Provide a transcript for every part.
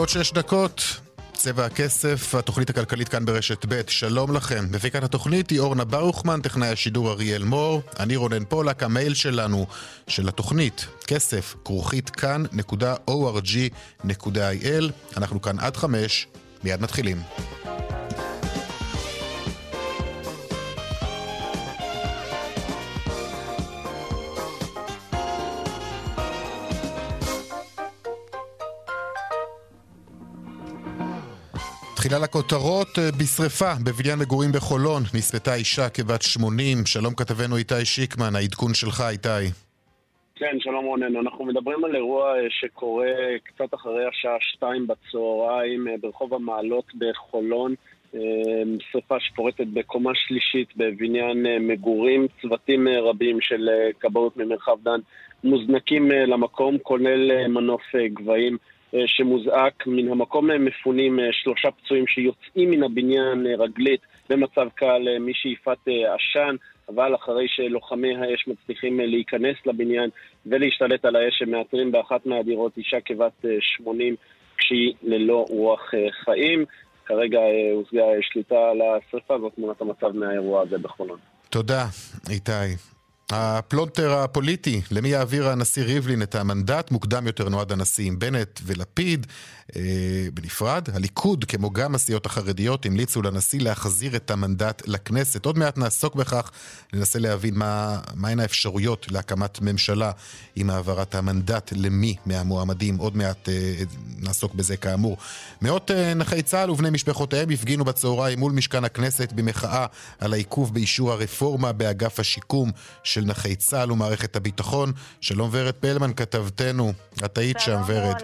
ועוד שש דקות, צבע הכסף, התוכנית הכלכלית כאן ברשת ב', שלום לכם. מפיקת התוכנית היא אורנה ברוכמן, טכנאי השידור אריאל מור, אני רונן פולק, המייל שלנו, של התוכנית, כסף, כרוכית כאן.org.il, אנחנו כאן עד חמש, מיד מתחילים. תחילה לכותרות, אה, בשרפה בבניין מגורים בחולון נספתה אישה כבת 80. שלום כתבנו איתי שיקמן, העדכון שלך איתי. כן, שלום רונן. אנחנו מדברים על אירוע אה, שקורה קצת אחרי השעה שתיים בצהריים אה, ברחוב המעלות בחולון. שרפה שפורטת בקומה שלישית בבניין מגורים. צוותים רבים של כבאות ממרחב דן מוזנקים למקום, כולל מנוף גבהים. אה, שמוזעק. מן המקום הם מפונים אה, שלושה פצועים שיוצאים מן הבניין אה, רגלית במצב קל משאיפת עשן, אבל אחרי שלוחמי האש מצליחים להיכנס לבניין ולהשתלט על האש, הם מאתרים באחת מהדירות אישה כבת 80 כשהיא ללא רוח חיים. כרגע הושגה שליטה על השרפה, זאת תמונת המצב מהאירוע הזה בחולון. תודה, איתי. הפלונטר הפוליטי, למי יעביר הנשיא ריבלין את המנדט? מוקדם יותר נועד הנשיא עם בנט ולפיד בנפרד. הליכוד, כמו גם הסיעות החרדיות, המליצו לנשיא להחזיר את המנדט לכנסת. עוד מעט נעסוק בכך, ננסה להבין מה, מהן האפשרויות להקמת ממשלה עם העברת המנדט למי מהמועמדים. עוד מעט אה, נעסוק בזה כאמור. מאות אה, נכי צה"ל ובני משפחותיהם הפגינו בצהריים מול משכן הכנסת במחאה על העיכוב באישור הרפורמה באגף השיקום של נכי צה"ל ומערכת הביטחון. שלום ורד פלמן, כתבתנו. את היית שם, ורד.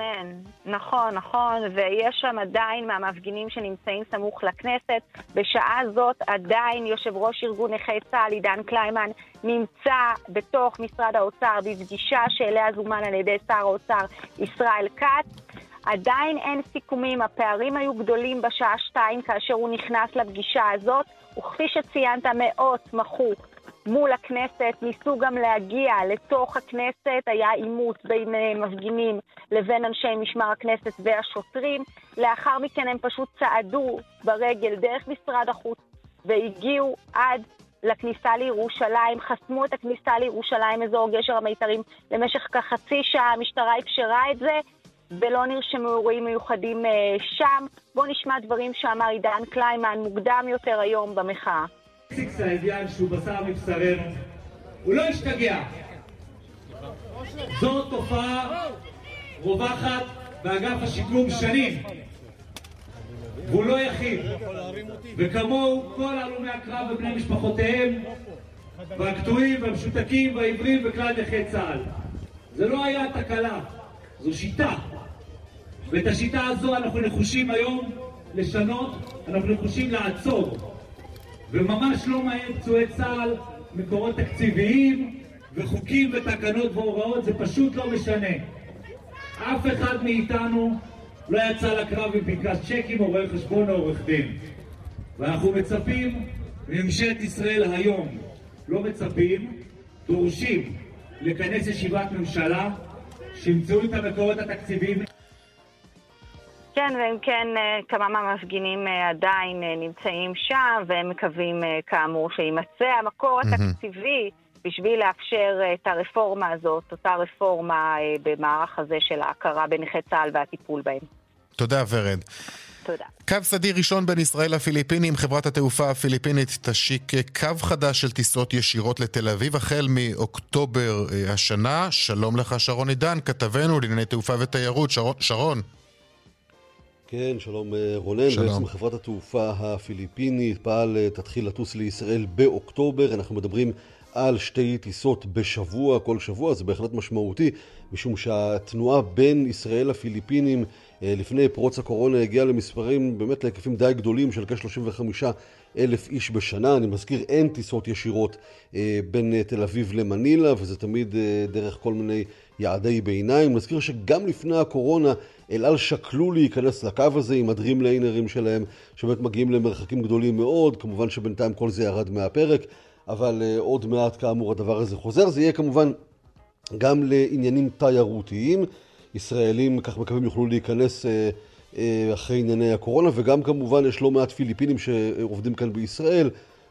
נכון, נכון, ויש שם עדיין מהמפגינים שנמצאים סמוך לכנסת. בשעה זאת עדיין יושב ראש ארגון נכי צה"ל, עידן קליימן, נמצא בתוך משרד האוצר בפגישה שאליה זומן על ידי שר האוצר ישראל כץ. עדיין אין סיכומים, הפערים היו גדולים בשעה שתיים כאשר הוא נכנס לפגישה הזאת, וכפי שציינת, מאות מחו מול הכנסת, ניסו גם להגיע לתוך הכנסת, היה עימות בין אה, מפגינים לבין אנשי משמר הכנסת והשוטרים. לאחר מכן הם פשוט צעדו ברגל דרך משרד החוץ והגיעו עד לכניסה לירושלים, חסמו את הכניסה לירושלים, אזור גשר המיתרים, למשך כחצי שעה, המשטרה אפשרה את זה, ולא נרשמו אירועים מיוחדים אה, שם. בואו נשמע דברים שאמר עידן קליימן מוקדם יותר היום במחאה. סיקס האביאן שהוא בשר מבשרנו, הוא לא השתגע. זו תופעה רווחת באגף השיקום שנים, והוא לא יחיד. וכמוהו כל הלומי הקרב ובני משפחותיהם, והקטועים והמשותקים והעיוורים וכלל נכי צה"ל. זה לא היה תקלה, זו שיטה. ואת השיטה הזו אנחנו נחושים היום לשנות, אנחנו נחושים לעצור. וממש לא מעניין פצועי צה"ל מקורות תקציביים וחוקים ותקנות והוראות, זה פשוט לא משנה. אף אחד מאיתנו לא יצא לקרב עם פנקס צ'קים או רואה חשבון או עורך דין. ואנחנו מצפים מממשלת ישראל היום, לא מצפים, דורשים לכנס ישיבת ממשלה שימצאו את המקורות התקציביים כן, ואם כן, אה, כמה מהמפגינים אה, עדיין אה, נמצאים שם, והם מקווים כאמור שיימצא המקור התקציבי בשביל לאפשר את הרפורמה הזאת, אותה רפורמה במערך הזה של ההכרה בנכי צה"ל והטיפול בהם. תודה, ורד. תודה. קו סדיר ראשון בין ישראל לפיליפינים, חברת התעופה הפיליפינית תשיק קו חדש של טיסות ישירות לתל אביב החל מאוקטובר השנה. שלום לך שרון עידן, כתבנו לענייני תעופה ותיירות. שרון. שרון. כן, שלום אה, רונן. שלום. בעצם חברת התעופה הפיליפינית פעל אה, תתחיל לטוס לישראל באוקטובר. אנחנו מדברים על שתי טיסות בשבוע, כל שבוע, זה בהחלט משמעותי, משום שהתנועה בין ישראל לפיליפינים אה, לפני פרוץ הקורונה הגיעה למספרים באמת להיקפים די גדולים של כ-35 אלף איש בשנה. אני מזכיר, אין טיסות ישירות בין תל אביב למנילה, וזה תמיד דרך כל מיני יעדי ביניים. נזכיר שגם לפני הקורונה אל על שקלו להיכנס לקו הזה עם הדרימליינרים שלהם, שבאמת מגיעים למרחקים גדולים מאוד. כמובן שבינתיים כל זה ירד מהפרק, אבל עוד מעט כאמור הדבר הזה חוזר. זה יהיה כמובן גם לעניינים תיירותיים. ישראלים, כך מקווים, יוכלו להיכנס אה, אה, אחרי ענייני הקורונה, וגם כמובן יש לא מעט פיליפינים שעובדים כאן בישראל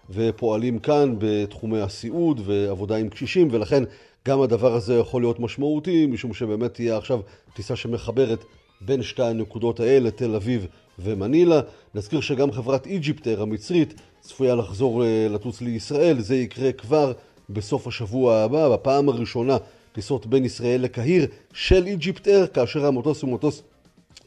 ופועלים כאן בתחומי הסיעוד ועבודה עם קשישים, ולכן גם הדבר הזה יכול להיות משמעותי, משום שבאמת תהיה עכשיו טיסה שמחברת בין שתי הנקודות האלה, תל אביב ומנילה. נזכיר שגם חברת איג'יפטר המצרית צפויה לחזור אה, לטוס לישראל, זה יקרה כבר בסוף השבוע הבא, בפעם הראשונה טיסות בין ישראל לקהיר של איג'יפט אייר, כאשר המטוס הוא מטוס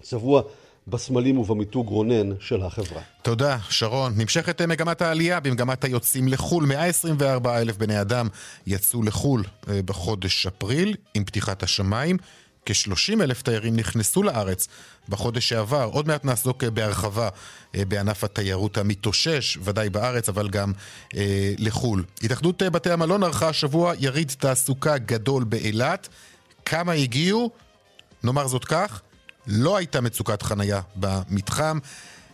צבוע בסמלים ובמיתוג רונן של החברה. תודה, שרון. נמשכת מגמת העלייה במגמת היוצאים לחו"ל. 124 אלף בני אדם יצאו לחו"ל אה, בחודש אפריל עם פתיחת השמיים. כ-30 אלף תיירים נכנסו לארץ בחודש שעבר. עוד מעט נעסוק אה, בהרחבה אה, בענף התיירות המתאושש, ודאי בארץ, אבל גם אה, לחו"ל. התאחדות אה, בתי המלון ערכה השבוע יריד תעסוקה גדול באילת. כמה הגיעו? נאמר זאת כך, לא הייתה מצוקת חנייה במתחם.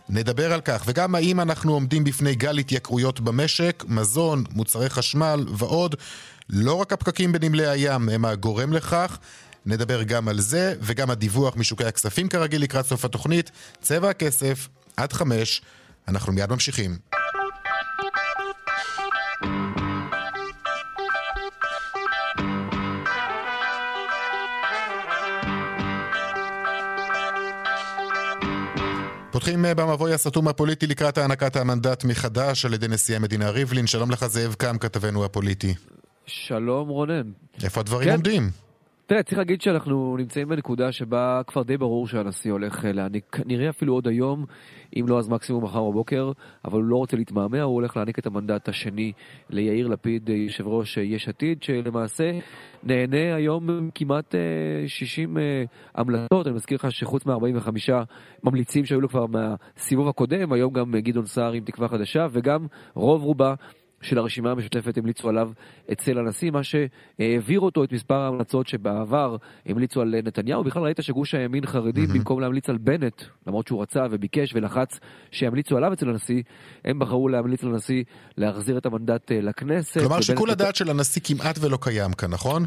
נדבר על כך, וגם האם אנחנו עומדים בפני גל התייקרויות במשק, מזון, מוצרי חשמל ועוד. לא רק הפקקים בנמלי הים הם הגורם לכך, נדבר גם על זה, וגם הדיווח משוקי הכספים כרגיל לקראת סוף התוכנית. צבע הכסף, עד חמש. אנחנו מיד ממשיכים. פותחים אה, במבוי הסתום הפוליטי לקראת הענקת המנדט מחדש על ידי נשיא המדינה ריבלין. שלום לך זאב קם, כתבנו הפוליטי. שלום רונן. איפה הדברים כן. עומדים? תראה, צריך להגיד שאנחנו נמצאים בנקודה שבה כבר די ברור שהנשיא הולך אה, להעניק, כנראה אפילו עוד היום, אם לא אז מקסימום מחר בבוקר, אבל הוא לא רוצה להתמהמה, הוא הולך להעניק את המנדט השני ליאיר לפיד, אה, יושב ראש אה, יש עתיד, שלמעשה נהנה היום כמעט 60 המלצות. אני מזכיר לך שחוץ מ-45 ממליצים שהיו לו כבר מהסיבוב הקודם, היום גם גדעון סער עם תקווה חדשה, וגם רוב רובה של הרשימה המשותפת המליצו עליו אצל הנשיא, מה שהעביר אותו את מספר ההמלצות שבעבר המליצו על נתניהו. בכלל ראית שגוש הימין חרדי, mm-hmm. במקום להמליץ על בנט, למרות שהוא רצה וביקש ולחץ שימליצו עליו אצל הנשיא, הם בחרו להמליץ לנשיא להחזיר את המנדט אה, לכנסת. כלומר שיקול הדעת של הנשיא כמעט ולא קיים כאן, נכון?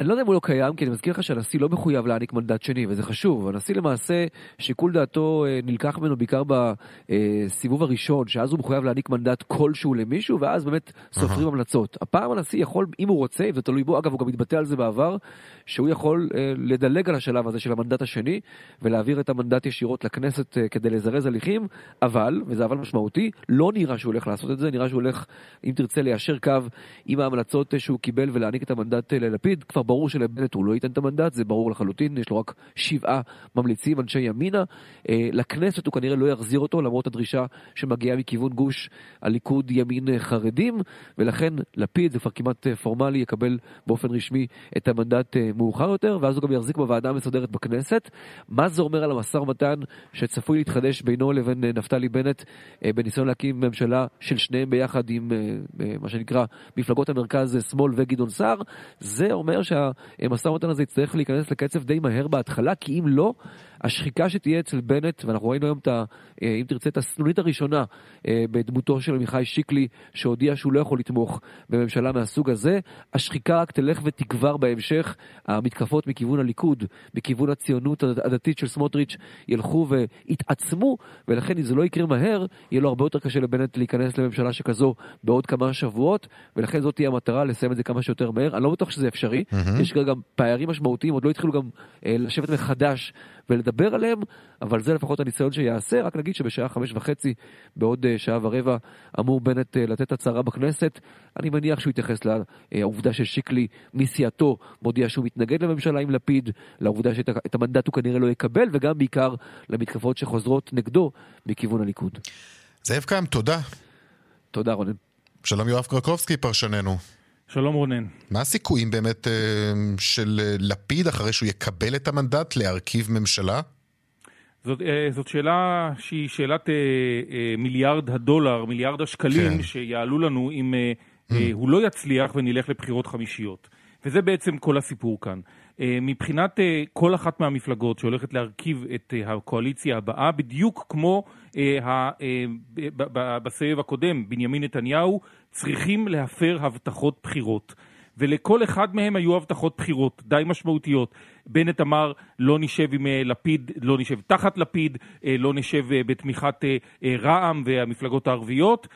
אני לא יודע אם הוא לא קיים, כי אני מזכיר לך שהנשיא לא מחויב להעניק מנדט שני, וזה חשוב. הנשיא למעשה, שיקול דעתו אה, נלקח ממנו בעיקר בסיבוב הראשון, שאז הוא מחויב להעניק מנדט כלשהו למישהו, ואז באמת סופרים המלצות. הפעם הנשיא יכול, אם הוא רוצה, וזה תלוי בו, אגב, הוא גם התבטא על זה בעבר, שהוא יכול אה, לדלג על השלב הזה של המנדט השני, ולהעביר את המנדט ישירות לכנסת אה, כדי לזרז הליכים, אבל, וזה אבל משמעותי, לא נראה שהוא הולך לעשות את זה, נראה שהוא הולך, אם תרצה, ליישר קו עם ההמלצות שהוא קיבל ולהעניק את המנדט ללפיד. כבר ברור שלבנט הוא לא ייתן את המנדט, זה ברור לחלוטין, יש לו רק שבעה ממליצים, אנשי ימינה. אה, לכנסת הוא כנראה לא יחזיר אותו, למרות הדרישה שמגיעה מכיוון גוש הליכוד ימין אה, חרדים, ולכן לפיד, זה כבר כמעט אה, פורמלי, יקבל באופן רשמי את המנדט מאוחר יותר, ואז הוא גם יחזיק בוועדה המסודרת בכנסת. מה זה אומר על המשא ומתן שצפוי להתחדש בינו לבין נפתלי בנט בניסיון להקים ממשלה של שניהם ביחד עם מה שנקרא מפלגות המרכז שמאל וגדעון סער? זה אומר שה... המשא ומתן הזה יצטרך להיכנס לקצב די מהר בהתחלה, כי אם לא, השחיקה שתהיה אצל בנט, ואנחנו ראינו היום, את ה, אה, אם תרצה, את הסנונית הראשונה אה, בדמותו של עמיחי שיקלי, שהודיע שהוא לא יכול לתמוך בממשלה מהסוג הזה, השחיקה רק תלך ותגבר בהמשך, המתקפות מכיוון הליכוד, מכיוון הציונות הדתית של סמוטריץ', ילכו ויתעצמו, ולכן אם זה לא יקרה מהר, יהיה לו הרבה יותר קשה לבנט להיכנס לממשלה שכזו בעוד כמה שבועות, ולכן זאת תהיה המטרה, לסיים את זה כמה שיותר מהר. אני לא בטוח שזה אפשרי, mm-hmm. יש גם פערים משמעותיים, עוד לא התחילו גם אה, לשבת מחדש ולדבר עליהם, אבל זה לפחות הניסיון שיעשה. רק נגיד שבשעה חמש וחצי, בעוד אה, שעה ורבע, אמור בנט אה, לתת הצהרה בכנסת. אני מניח שהוא יתייחס לעובדה ששיקלי מסיעתו מודיע שהוא מתנגד לממשלה עם לפיד, לעובדה שאת המנדט הוא כנראה לא יקבל, וגם בעיקר למתקפות שחוזרות נגדו מכיוון הליכוד. זאב קם, תודה. תודה רונן. שלום יואב קרקובסקי, פרשננו. שלום רונן. מה הסיכויים באמת אה, של אה, לפיד אחרי שהוא יקבל את המנדט להרכיב ממשלה? זאת, אה, זאת שאלה שהיא שאלת מיליארד הדולר, מיליארד השקלים כן. שיעלו לנו אם mm. הוא לא יצליח ונלך לבחירות חמישיות. וזה בעצם כל הסיפור כאן. מבחינת כל אחת מהמפלגות שהולכת להרכיב את הקואליציה הבאה, בדיוק כמו בסבב הקודם, בנימין נתניהו, צריכים להפר הבטחות בחירות. ולכל אחד מהם היו הבטחות בחירות די משמעותיות. בנט אמר לא נשב עם אה, לפיד, לא נשב תחת לפיד, אה, לא נשב אה, בתמיכת רע"מ והמפלגות הערביות,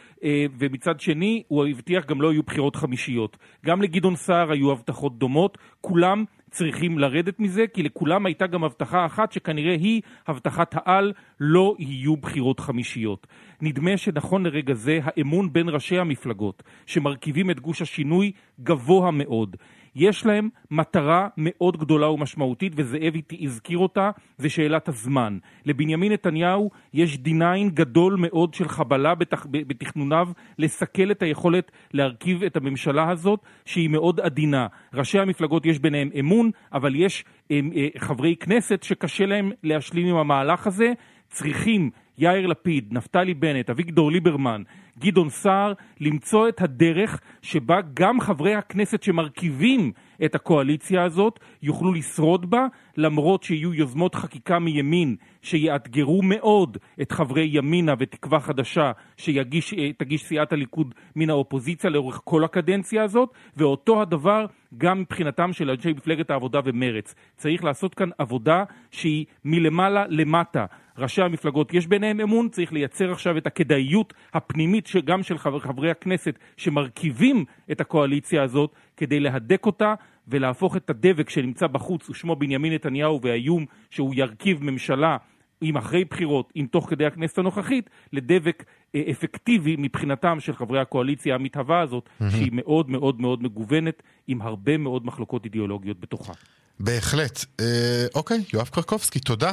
ומצד שני הוא הבטיח גם לא יהיו בחירות חמישיות. גם לגדעון סער היו הבטחות דומות, כולם צריכים לרדת מזה, כי לכולם הייתה גם הבטחה אחת שכנראה היא הבטחת העל, לא יהיו בחירות חמישיות. נדמה שנכון לרגע זה האמון בין ראשי המפלגות שמרכיבים את גוש השינוי גבוה מאוד. יש להם מטרה מאוד גדולה ומשמעותית, וזאב הזכיר אותה, זה שאלת הזמן. לבנימין נתניהו יש D9 גדול מאוד של חבלה בתכ... בתכנוניו לסכל את היכולת להרכיב את הממשלה הזאת, שהיא מאוד עדינה. ראשי המפלגות יש ביניהם אמון, אבל יש הם, אה, חברי כנסת שקשה להם להשלים עם המהלך הזה. צריכים יאיר לפיד, נפתלי בנט, אביגדור ליברמן, גדעון סער, למצוא את הדרך שבה גם חברי הכנסת שמרכיבים את הקואליציה הזאת יוכלו לשרוד בה, למרות שיהיו יוזמות חקיקה מימין שיאתגרו מאוד את חברי ימינה ותקווה חדשה שתגיש אה, סיעת הליכוד מן האופוזיציה לאורך כל הקדנציה הזאת, ואותו הדבר גם מבחינתם של אנשי מפלגת העבודה ומרץ. צריך לעשות כאן עבודה שהיא מלמעלה למטה. ראשי המפלגות יש ביניהם אמון, צריך לייצר עכשיו את הכדאיות הפנימית גם של חבר, חברי הכנסת שמרכיבים את הקואליציה הזאת כדי להדק אותה ולהפוך את הדבק שנמצא בחוץ ושמו בנימין נתניהו והאיום שהוא ירכיב ממשלה אם אחרי בחירות, אם תוך כדי הכנסת הנוכחית, לדבק אה, אפקטיבי מבחינתם של חברי הקואליציה המתהווה הזאת, mm-hmm. שהיא מאוד מאוד מאוד מגוונת, עם הרבה מאוד מחלוקות אידיאולוגיות בתוכה. בהחלט. אה, אוקיי, יואב קרקובסקי, תודה.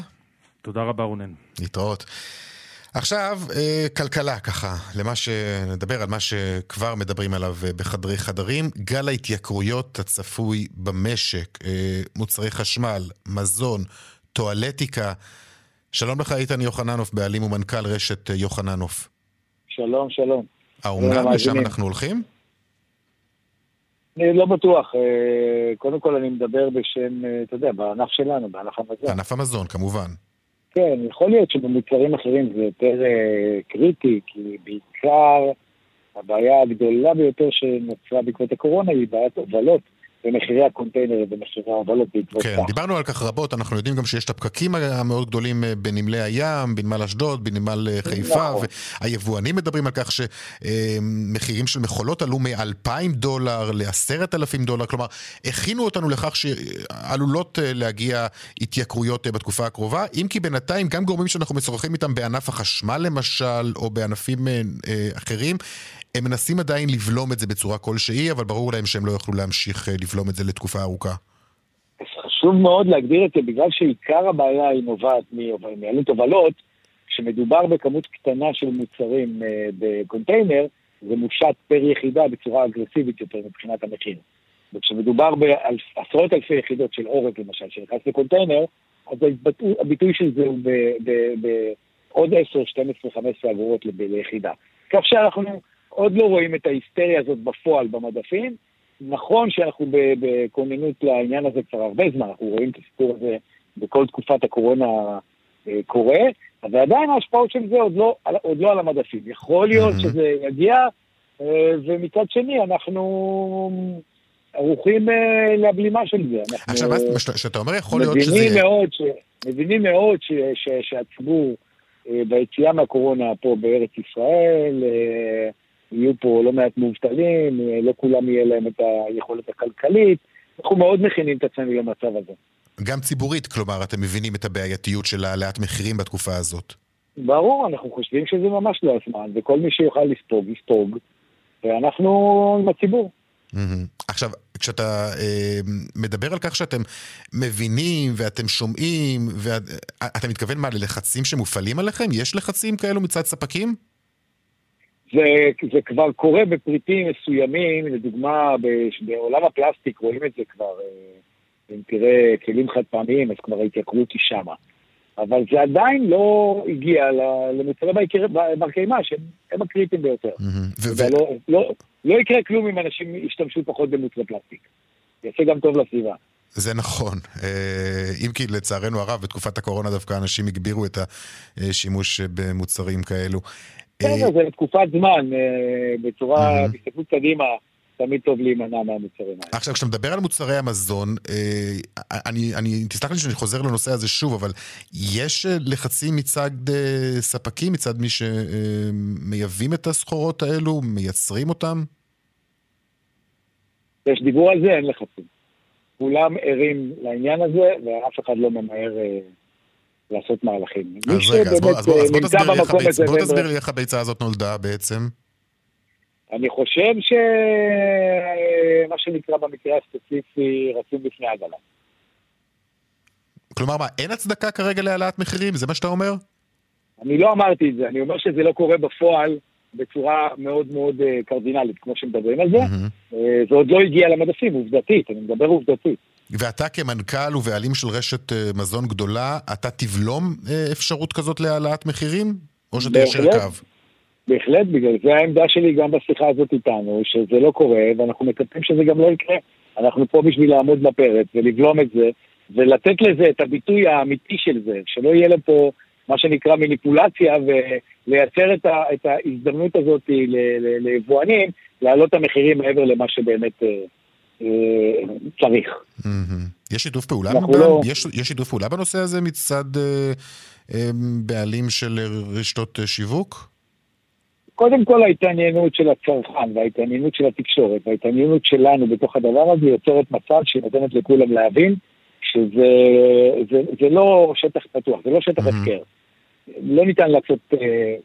תודה רבה רונן. להתראות. עכשיו, אה, כלכלה ככה, למה שנדבר על מה שכבר מדברים עליו אה, בחדרי חדרים, גל ההתייקרויות הצפוי במשק, אה, מוצרי חשמל, מזון, טואלטיקה. שלום לך איתן יוחננוף, בעלים ומנכ"ל רשת יוחננוף. שלום, שלום. האומנם לשם אנחנו הולכים? אני לא בטוח. קודם כל אני מדבר בשם, אתה יודע, בענף שלנו, בענף המזון. בענף המזון, כמובן. כן, יכול להיות שבמוצרים אחרים זה יותר אה, קריטי, כי בעיקר הבעיה הגדולה ביותר שנוצרה בעקבות הקורונה היא בעיית הובלות. במחירי הקונטיינרים ומחירי ההובלות בעקבות כן, דיברנו על כך רבות, אנחנו יודעים גם שיש את הפקקים המאוד גדולים אה, בנמלי הים, בנמל אשדוד, בנמל אה, חיפה, נכון. והיבואנים מדברים על כך שמחירים של מכולות עלו מ-2,000 דולר ל-10,000 דולר, כלומר, הכינו אותנו לכך שעלולות אה, להגיע התייקרויות בתקופה הקרובה, אם כי בינתיים גם גורמים שאנחנו משוחחים איתם בענף החשמל למשל, או בענפים אחרים, הם מנסים עדיין לבלום את זה בצורה כלשהי, אבל ברור להם שהם לא יוכלו להמשיך אה, לבלום את זה לתקופה ארוכה. חשוב מאוד להגדיר את זה, בגלל שעיקר הבעיה היא נובעת מעלות הובלות, כשמדובר בכמות קטנה של מוצרים אה, בקונטיינר, זה מושת פר יחידה בצורה אגרסיבית יותר מבחינת המחיר. וכשמדובר בעשרות אלפי יחידות של עורק למשל, שנכנס לקונטיינר, אז הביטוי של זה הוא בעוד 10, 12, 15 אגורות ליחידה. כך שאנחנו עוד לא רואים את ההיסטריה הזאת בפועל במדפים. נכון שאנחנו בכוננות לעניין הזה כבר הרבה זמן, אנחנו רואים את הסיפור הזה בכל תקופת הקורונה אה, קורה, אבל עדיין ההשפעות של זה עוד לא, עוד לא על המדפים. יכול להיות שזה יגיע, אה, ומצד שני אנחנו ערוכים אה, לבלימה של זה. עכשיו, כשאתה אומר יכול להיות שזה... מאוד ש, מבינים מאוד ש, ש, שהציבור ביציאה מהקורונה פה בארץ ישראל, יהיו פה לא מעט מובטלים, לא כולם יהיה להם את היכולת הכלכלית. אנחנו מאוד מכינים את עצמנו למצב הזה. גם ציבורית, כלומר, אתם מבינים את הבעייתיות של העלאת מחירים בתקופה הזאת. ברור, אנחנו חושבים שזה ממש לא הזמן, וכל מי שיוכל לספוג, יספוג, ואנחנו עם הציבור. Mm-hmm. עכשיו, כשאתה אה, מדבר על כך שאתם מבינים ואתם שומעים, ואתה מתכוון מה, ללחצים שמופעלים עליכם? יש לחצים כאלו מצד ספקים? זה, זה כבר קורה בפריטים מסוימים, לדוגמה בעולם הפלסטיק רואים את זה כבר, אה, אם תראה כלים חד פעמיים אז כבר ההתייקרות היא שמה. אבל זה עדיין לא הגיע למוצרי בר קיימא שהם הקריטיים ביותר. מהמם. ו- זה לא, לא, לא יקרה כלום אם אנשים ישתמשו פחות במוצרי פלסטיק. יעשה גם טוב לסביבה. זה נכון, אה, אם כי לצערנו הרב בתקופת הקורונה דווקא אנשים הגבירו את השימוש במוצרים כאלו. אה, בסדר, זה לתקופת זמן, אה, בצורה. בהסתכלות קדימה, תמיד טוב להימנע מהמוצרים האלה. עכשיו, כשאתה מדבר על מוצרי המזון, אה, אני, אני, תסלח לי שאני חוזר לנושא הזה שוב, אבל יש אה, לחצים מצד אה, ספקים, מצד מי שמייבאים את הסחורות האלו, מייצרים אותם? יש דיבור על זה, אין לחצים. כולם ערים לעניין הזה, ואף אחד לא ממהר אה, לעשות מהלכים. אז רגע, אז בוא, אז בוא, אז בוא, אה, נמצא תסביר לי איך הביצ... בוא תסביר לי איך הביצה הזאת נולדה בעצם. אני חושב שמה שנקרא במקרה הספציפי רצים בפני עגלה. כלומר, מה, אין הצדקה כרגע להעלאת מחירים? זה מה שאתה אומר? אני לא אמרתי את זה, אני אומר שזה לא קורה בפועל בצורה מאוד מאוד אה, קרדינלית, כמו שמדברים על זה. אה, זה עוד לא הגיע למדפים, עובדתית, אני מדבר עובדתית. ואתה כמנכ"ל ובעלים של רשת אה, מזון גדולה, אתה תבלום אה, אפשרות כזאת להעלאת מחירים? או שאתה ישר בהחלט. קו? בהחלט, בגלל זה העמדה שלי גם בשיחה הזאת איתנו, שזה לא קורה, ואנחנו מצפים שזה גם לא יקרה. אנחנו פה בשביל לעמוד בפרץ ולבלום את זה, ולתת לזה את הביטוי האמיתי של זה, שלא יהיה לפה מה שנקרא מניפולציה, ולייצר את, ה, את ההזדמנות הזאת ליבואנים, להעלות את המחירים מעבר למה שבאמת אה, צריך. מהמם. יש שיתוף פעולה? לא- יש, יש שיתוף פעולה בנושא הזה מצד אה, אה, בעלים של רשתות אה, שיווק? קודם כל ההתעניינות של הצרכן וההתעניינות של התקשורת וההתעניינות שלנו בתוך הדבר הזה יוצרת מצב שנותנת לכולם להבין שזה זה, זה לא שטח פתוח, זה לא שטח מהמם. הפקר. לא ניתן לעשות אה,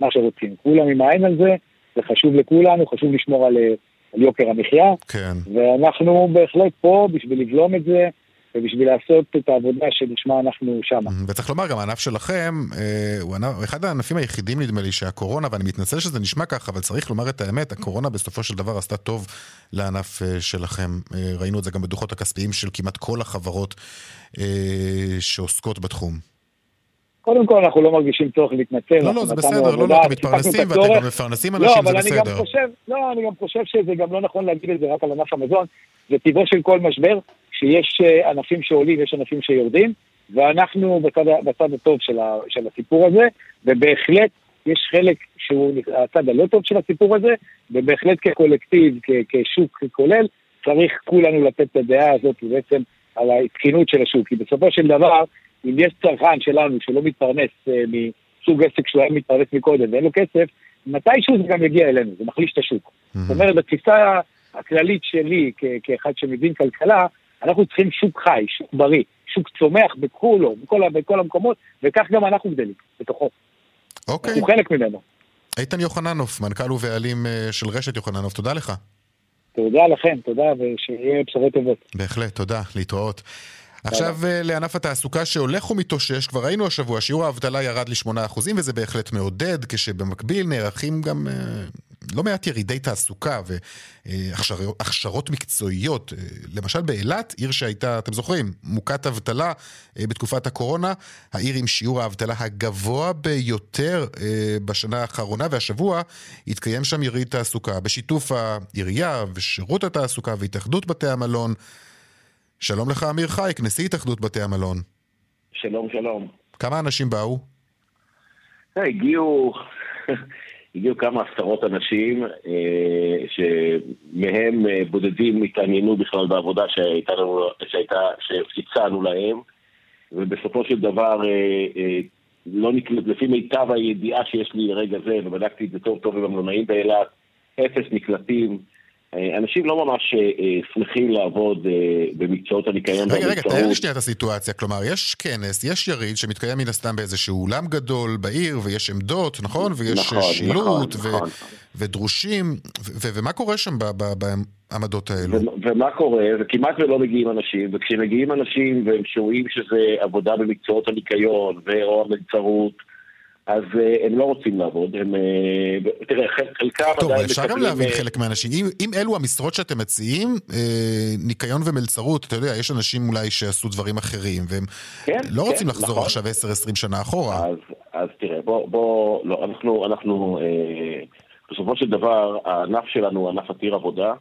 מה שרוצים. כולם עם העין על זה, זה חשוב לכולנו, חשוב לשמור על, אה, על יוקר המחיה, כן. ואנחנו בהחלט פה בשביל לבלום את זה ובשביל לעשות את העבודה שלשמה אנחנו שמה. וצריך לומר, גם הענף שלכם אה, הוא ענף- אחד הענפים היחידים נדמה לי שהקורונה, ואני מתנצל שזה נשמע ככה, אבל צריך לומר את האמת, הקורונה בסופו של דבר עשתה טוב לענף אה, שלכם. אה, ראינו את זה גם בדוחות הכספיים של כמעט כל החברות שעוסקות בתחום. קודם כל אנחנו לא מרגישים צורך להתנצל. לא, לא, זה בסדר, לא, לא, אתם מתפרנסים ואתם. גם מפרנסים לא, אנשים, זה אני גם בסדר. לא, אני גם חושב שזה גם לא נכון להגיד את זה רק על ענף המזון. זה טבעו של כל משבר, שיש אה, ענפים שעולים, יש ענפים שיורדים, ואנחנו בצד, בצד הטוב של, ה, של הסיפור הזה, ובהחלט יש חלק שהוא הצד הלא טוב של הסיפור הזה, ובהחלט כקולקטיב, כ, כשוק כולל, צריך כולנו לתת את הדעה הזאת בעצם על התקינות של השוק. כי בסופו של דבר, אם יש צרכן שלנו שלא מתפרנס אה, מסוג עסק שהוא היה מתפרנס מקודם ואין לו כסף, מתישהו זה גם יגיע אלינו, זה מחליש את השוק. זאת אומרת, בתפיסה הכללית שלי כ- כאחד שמבין כלכלה, אנחנו צריכים שוק חי, שוק בריא, שוק צומח בכולו, בכל, בכל המקומות, וכך גם אנחנו גדלים בתוכו. אוקיי. אנחנו חלק ממנו. איתן יוחננוף, מנכ"ל ובעלים אה, של רשת יוחננוף, תודה לך. תודה לכם, תודה, ושיהיה בשורות טובות. בהחלט, תודה, להתראות. עכשיו אה, לענף התעסוקה שהולך ומתאושש, כבר ראינו השבוע, שיעור האבטלה ירד ל-8% וזה בהחלט מעודד, כשבמקביל נערכים גם אה, לא מעט ירידי תעסוקה והכשרות מקצועיות. אה, למשל באילת, עיר שהייתה, אתם זוכרים, מוכת אבטלה בתקופת הקורונה, העיר עם שיעור האבטלה הגבוה ביותר בשנה האחרונה, והשבוע התקיים שם יריד תעסוקה בשיתוף העירייה ושירות התעסוקה והתאחדות בתי המלון. שלום לך אמיר חייק, נשיא התאחדות בתי המלון. שלום, שלום. כמה אנשים באו? אה, הגיעו, הגיעו כמה עשרות אנשים, אה, שמהם אה, בודדים התעניינו בכלל בעבודה שהייתה שהייתה, שהצענו להם, ובסופו של דבר, לא נקלט, לפי מיטב הידיעה שיש לי לרגע זה, ובדקתי את זה טוב טוב עם המלונאים באילת, אפס נקלטים. אה, אנשים לא ממש אה, אה, שמחים לעבוד במקצועות הניקיון רגע, רגע. תאר לי שנייה את הסיטואציה. כלומר, יש כנס, יש יריד שמתקיים מן הסתם באיזשהו אולם גדול בעיר, ויש עמדות, נכון? ויש נכון, שילוט, נכון, ו- נכון. ודרושים, ו- ו- ומה קורה שם ב- ב- בעמדות האלו? ו- ומה קורה? וכמעט ולא מגיעים אנשים, וכשמגיעים אנשים והם שומעים שזה עבודה במקצועות הניקיון ו- או המלצרות, אז אה, הם לא רוצים לעבוד, הם... אה, תראה, חל- חלקם טוב, עדיין אפשר גם להבין אה, חלק מהאנשים. אם, אם אלו המשרות שאתם מציעים, אה, ניקיון ומלצרות, אתה יודע, יש אנשים אולי שעשו דברים אחרים, והם כן, לא כן, רוצים לחזור נכון. עכשיו 10-20 שנה אחורה. אז, אז תראה, בוא, בוא, לא, אנחנו, אנחנו, אה, בסופו של דבר, הענף שלנו הוא ענף עתיר עבודה,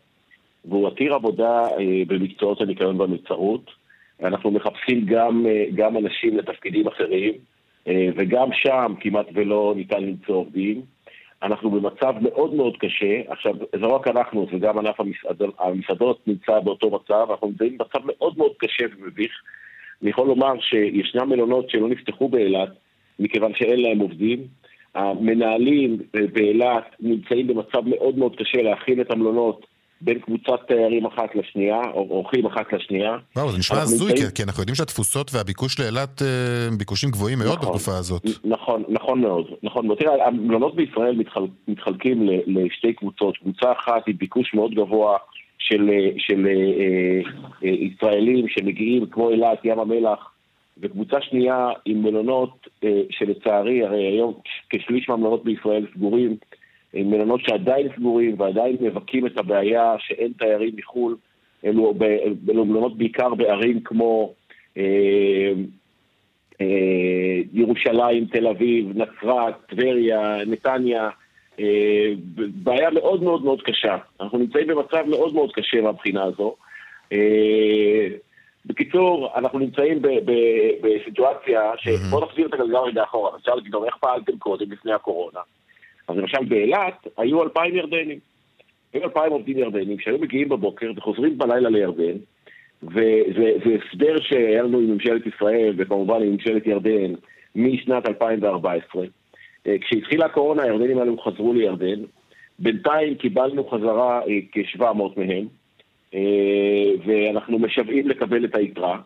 והוא עתיר עבודה אה, במקצועות הניקיון והמלצרות. אנחנו מחפשים גם, אה, גם אנשים לתפקידים אחרים, וגם שם כמעט ולא ניתן למצוא עובדים. אנחנו במצב מאוד מאוד קשה, עכשיו, זה לא רק אנחנו, זה גם ענף המסעדות, המסעדות נמצא באותו מצב, אנחנו נמצאים במצב מאוד מאוד קשה ומביך. אני יכול לומר שישנם מלונות שלא נפתחו באילת, מכיוון שאין להם עובדים. המנהלים באילת נמצאים במצב מאוד מאוד קשה להכין את המלונות בין קבוצת תיירים אחת לשנייה, או אורחים אחת לשנייה. וואו, זה נשמע הזוי, נמצאים- כי- כי אנחנו יודעים שהתפוסות והביקוש לאילת אה, הם ביקושים גבוהים מאוד נכון. בתקופה הזאת. נכון, נכון מאוד. נכון מאוד. תראה, המלונות בישראל מתחל, מתחלקים ל- לשתי קבוצות. קבוצה אחת היא ביקוש מאוד גבוה של, אה, של אה, אה, אה, ישראלים שמגיעים, כמו אילת, ים המלח, וקבוצה שנייה עם מלונות אה, שלצערי, הרי היום כשליש מהמלונות בישראל סגורים, מלונות שעדיין סגורים ועדיין מבכים את הבעיה שאין תיירים מחו"ל. אלו, ב- אלו מלונות בעיקר בערים כמו אה, אה, ירושלים, תל אביב, נצרת, טבריה, נתניה, אה, בעיה מאוד מאוד מאוד קשה. אנחנו נמצאים במצב מאוד מאוד קשה מהבחינה הזו. אה, בקיצור, אנחנו נמצאים בסיטואציה שבואו נחזיר את הגלגל רגע אחורה. אפשר להגיד, "טוב, איך פעלתם קודם, לפני הקורונה? אז למשל באילת היו אלפיים ירדנים. היו אלפיים עובדים ירדנים שהיו מגיעים בבוקר וחוזרים בלילה לירדן, וזה זה הסדר שהיה לנו עם ממשלת ישראל, וכמובן עם ממשלת ירדן, משנת 2014. אה, כשהתחילה הקורונה, הירדנים האלו חזרו לירדן. בינתיים קיבלנו חזרה אה, כ-700 מהם, אה, ואנחנו משוועים לקבל את היתרה.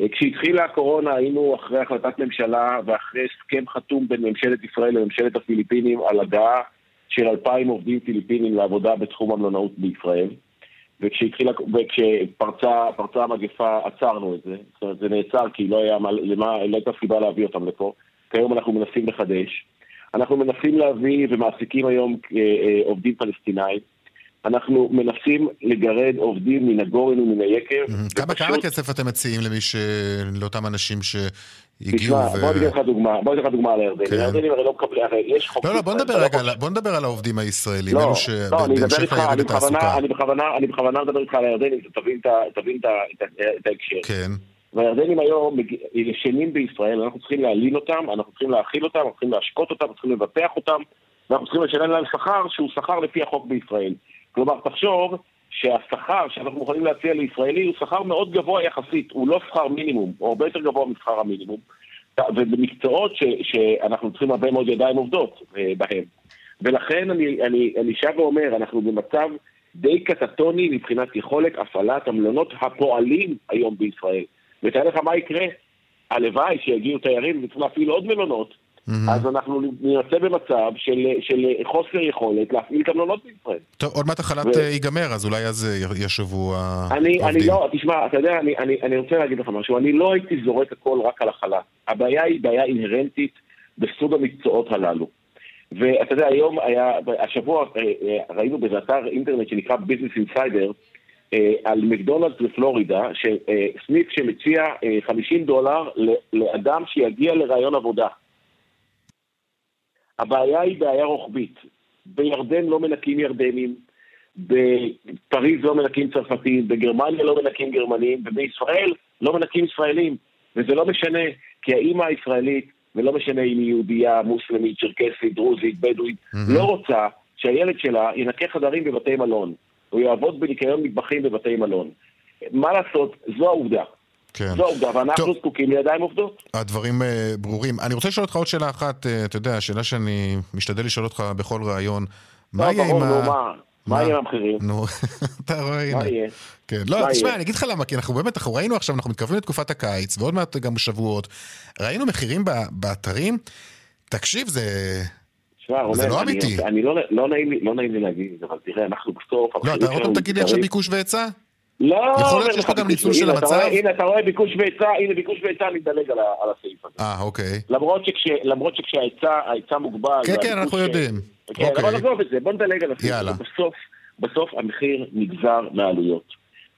אה, כשהתחילה הקורונה היינו אחרי החלטת ממשלה ואחרי הסכם חתום בין ממשלת ישראל לממשלת הפיליפינים על הגעה של 2,000 עובדים פיליפינים לעבודה בתחום המלונאות בישראל. וכשהתחילה, וכשפרצה פרצה המגפה עצרנו את זה, זאת אומרת זה נעצר כי לא, היה, מה- למה, לא הייתה סיבה להביא אותם לפה, כיום אנחנו מנסים לחדש. אנחנו מנסים להביא ומעסיקים היום אה, אה, עובדים פלסטינאים. אנחנו מנסים לגרד עובדים מן הגורן ומן היקב. כמה ופשוט- כמה כסף אתם מציעים למי ש... לאותם אנשים שהגיעו תשמע, ו... בוא ניתן לך דוגמה, בוא ניתן לך דוגמה על הירדנים. כן. הירדנים הרי לא מקבלים, הרי יש חוק... לא, לא, בוא נדבר לא רגע, על- בוא נדבר על העובדים הישראלים, לא, אלו לא, שבהמשך איתך, ליריד אני בכוונה, התעסוקה. אני בכוונה, אני בכוונה מדבר איתך על הירדנים, שתבין את ה- תבין את ההקשר. כן. והירדנים היום ישנים בישראל, אנחנו צריכים להלין אותם, אנחנו צריכים להאכיל אותם, אנחנו צריכים להשקות אותם, אנחנו צריכים לבטח אותם, ואנחנו צריכים לשלם להם שכר שהוא שכר לפי החוק בישראל. כלומר, תחשוב שהשכר שאנחנו מוכנים להציע לישראלי הוא שכר מאוד גבוה יחסית, הוא לא שכר מינימום, הוא הרבה יותר גבוה משכר המינימום. ובמקצועות ש, שאנחנו צריכים הרבה מאוד ידיים עובדות אה, בהם. ולכן אני, אני, אני שב ואומר, אנחנו במצב די קטטוני מבחינת יכולת הפעלת המלונות הפועלים היום בישראל. ותאר לך מה יקרה, הלוואי שיגיעו תיירים וצריך להפעיל עוד מלונות, אז אנחנו נמצא במצב של, של חוסר יכולת להפעיל את המלונות בישראל. טוב, עוד מעט החל"ת ו- אה, ייגמר, אז אולי אז אה, ישובו אני, אני העובדים. לא, תשמע, אתה יודע, אני, אני, אני רוצה להגיד לך משהו, אני לא הייתי זורק הכל רק על החלל. הבעיה היא בעיה אינהרנטית בסוג המקצועות הללו. ואתה יודע, היום היה, השבוע אה, ראינו באיזה אתר אינטרנט שנקרא Business Insider, על מקדונלדס בפלורידה, שסניף שמציע אה, 50 דולר לאדם שיגיע לראיון עבודה. הבעיה היא בעיה רוחבית. בירדן לא מנקים ירדנים, בפריז לא מנקים צרפתים, בגרמניה לא מנקים גרמנים, ובישראל לא מנקים ישראלים. וזה לא משנה, כי האימא הישראלית, ולא משנה אם היא יהודייה, מוסלמית, צ'רקסית, דרוזית, בדואית, לא רוצה שהילד שלה ינקה חדרים בבתי מלון, או יעבוד בניקיון מטבחים בבתי מלון. מה לעשות, זו העובדה. כן. זו העובדה, ואנחנו זקוקים לידיים עובדות. הדברים אה, ברורים. אני רוצה לשאול אותך עוד שאלה אחת, אה, אתה יודע, שאלה שאני משתדל לשאול אותך בכל ראיון. מה לא, יהיה עם ה... מה? מה יהיה עם המחירים? נו, אתה רואה, מה הנה. יהיה? כן, מה לא, תשמע? אני אגיד לך למה, כי אנחנו באמת, אנחנו ראינו עכשיו, אנחנו מתקרבים לתקופת הקיץ, ועוד מעט גם שבועות. ראינו מחירים באתרים, תקשיב, זה... זה לא אמיתי. אני לא, לא, נעים לי, לא נעים לי להגיד, אבל תראה, אנחנו בסוף... לא, אתה עוד פעם תגיד לי עכשיו ביקוש והיצע? לא, יכול להיות שיש פה גם ניצול של המצב? הנה, אתה רואה ביקוש והיצע, הנה ביקוש והיצע, אני אדלג על הסעיף הזה. אה, אוקיי. למרות שכש- למרות שכשההיצע ההיצע מוגבל... כן, כן, אנחנו יודעים. כן, אוקיי. אבל עזוב את זה, בוא נדלג על הסעיף. יאללה. בסוף, בסוף המחיר נגזר מהעלויות.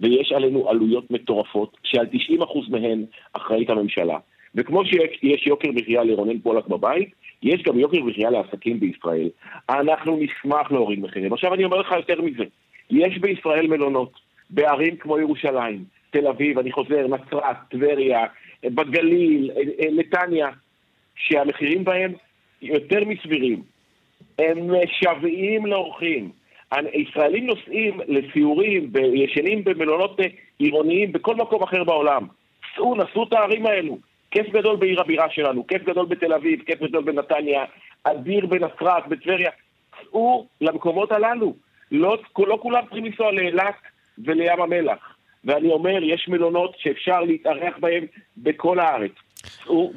ויש עלינו עלויות מטורפות, שעל 90% מהן אחראית הממשלה. וכמו שיש יוקר מחיה לרונן פולק בבית, יש גם יוקר מחיה לעסקים בישראל. אנחנו נשמח להוריד מחירים. עכשיו אני אומר לך יותר מזה, יש בישראל מלונות, בערים כמו ירושלים, תל אביב, אני חוזר, נצרת, טבריה, בגליל, אה, אה, נתניה, שהמחירים בהם יותר מסבירים. הם משוועים לאורחים. ישראלים נוסעים לסיורים וישנים במלונות אה, עירוניים בכל מקום אחר בעולם. סעו, נסעו את הערים האלו. כיף גדול בעיר הבירה שלנו, כיף גדול בתל אביב, כיף גדול בנתניה, אדיר בנצרת, בטבריה. סעו למקומות הללו. לא, לא כולם צריכים לנסוע לאילת ולים המלח. ואני אומר, יש מלונות שאפשר להתארח בהם בכל הארץ.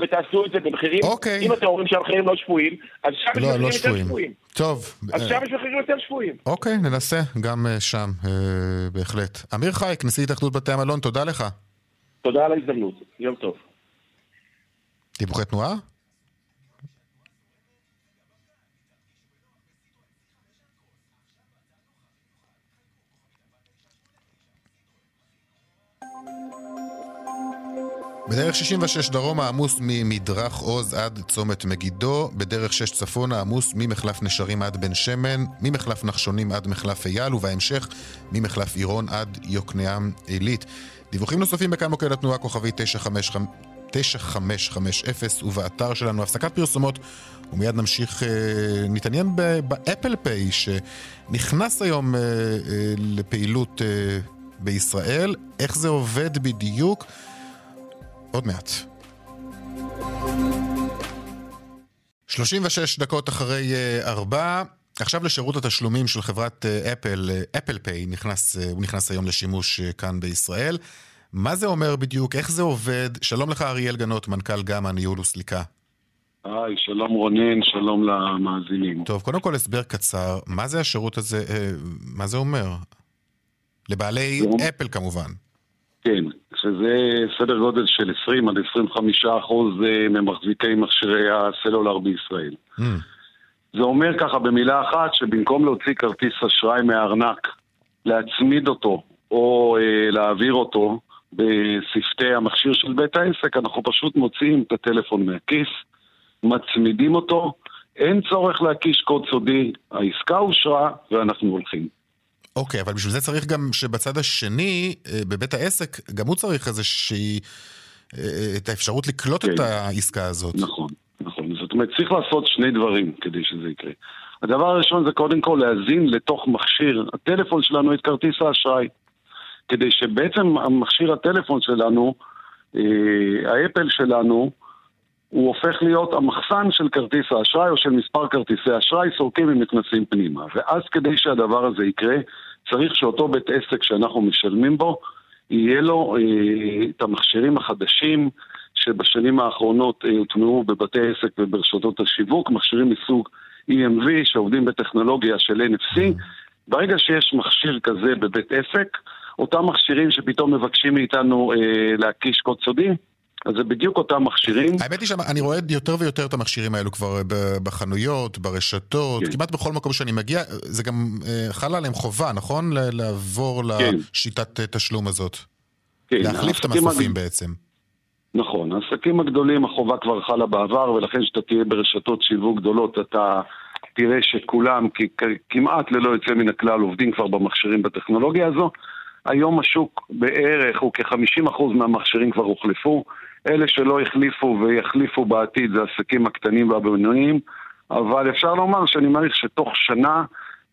ותעשו את זה במחירים, אוקיי. אם אתם אומרים שהמחירים לא שפויים, אז שם יש לא, מחירים לא יותר שפויים. שפויים. טוב. אז אה, שם יש מחירים יותר שפויים. אוקיי, ננסה גם אה, שם, אה, בהחלט. אמיר חייק, נשיא התאחדות בתי המלון, תודה לך. תודה על ההזדמנות, יום טוב. דיווחי תנועה? בדרך 66 דרומה עמוס ממדרך עוז עד צומת מגידו, בדרך 6 צפונה עמוס ממחלף נשרים עד בן שמן, ממחלף נחשונים עד מחלף אייל, ובהמשך ממחלף עירון עד יוקנעם עילית. דיווחים נוספים בכאן מוקד התנועה כוכבי 9550 9550 ובאתר שלנו הפסקת פרסומות ומיד נמשיך, אה, נתעניין באפל פיי שנכנס היום אה, אה, לפעילות בישראל, איך זה עובד בדיוק, עוד מעט. 36 דקות אחרי אה, ארבע, עכשיו לשירות התשלומים של חברת אה, אפל, אה, אפל פיי, נכנס, אה, הוא נכנס היום לשימוש אה, כאן בישראל. מה זה אומר בדיוק? איך זה עובד? שלום לך אריאל גנות, מנכ"ל גמא ניהול וסליקה. היי, שלום רונן, שלום למאזינים. טוב, קודם כל הסבר קצר, מה זה השירות הזה, אה, מה זה אומר? לבעלי אפל כמובן. כן, שזה סדר גודל של 20 עד 25 אחוז אה, ממחזיקי מכשירי הסלולר בישראל. Mm, זה אומר ככה במילה אחת, שבמקום להוציא כרטיס אשראי מהארנק, להצמיד אותו או אה, להעביר אותו בשפתי המכשיר של בית העסק, אנחנו פשוט מוציאים את הטלפון מהכיס, מצמידים אותו, אין צורך להקיש קוד סודי, העסקה אושרה ואנחנו הולכים. אוקיי, אבל בשביל זה צריך גם שבצד השני, אה, בבית העסק, גם הוא צריך איזושהי, אה, את האפשרות לקלוט את כן. העסקה הזאת. נכון, נכון. זאת אומרת, צריך לעשות שני דברים כדי שזה יקרה. הדבר הראשון זה קודם כל להזין לתוך מכשיר הטלפון שלנו את כרטיס האשראי. כדי שבעצם המכשיר הטלפון שלנו, אה, האפל שלנו, הוא הופך להיות המחסן של כרטיס האשראי או של מספר כרטיסי אשראי, סורקים ונכנסים פנימה. ואז כדי שהדבר הזה יקרה, צריך שאותו בית עסק שאנחנו משלמים בו, יהיה לו אה, את המכשירים החדשים שבשנים האחרונות אה, הוטמעו בבתי עסק וברשתות השיווק, מכשירים מסוג EMV שעובדים בטכנולוגיה של NFC. ברגע שיש מכשיר כזה בבית עסק, אותם מכשירים שפתאום מבקשים מאיתנו אה, להקיש קוד סודי, אז זה בדיוק אותם מכשירים. האמת היא שאני רואה יותר ויותר את המכשירים האלו כבר ב- בחנויות, ברשתות, כן. כמעט בכל מקום שאני מגיע, זה גם אה, חלה עליהם חובה, נכון? לעבור כן. לשיטת אה, תשלום הזאת. כן, להחליף את המסופים הגד- בעצם. נכון, העסקים הגדולים החובה כבר חלה בעבר, ולכן כשאתה תהיה ברשתות שיווק גדולות, אתה תראה שכולם, כמעט ללא יוצא מן הכלל, עובדים כבר במכשירים בטכנולוגיה הזו. היום השוק בערך הוא כ-50% מהמכשירים כבר הוחלפו. אלה שלא החליפו ויחליפו בעתיד זה העסקים הקטנים והבינוניים, אבל אפשר לומר שאני מעריך שתוך שנה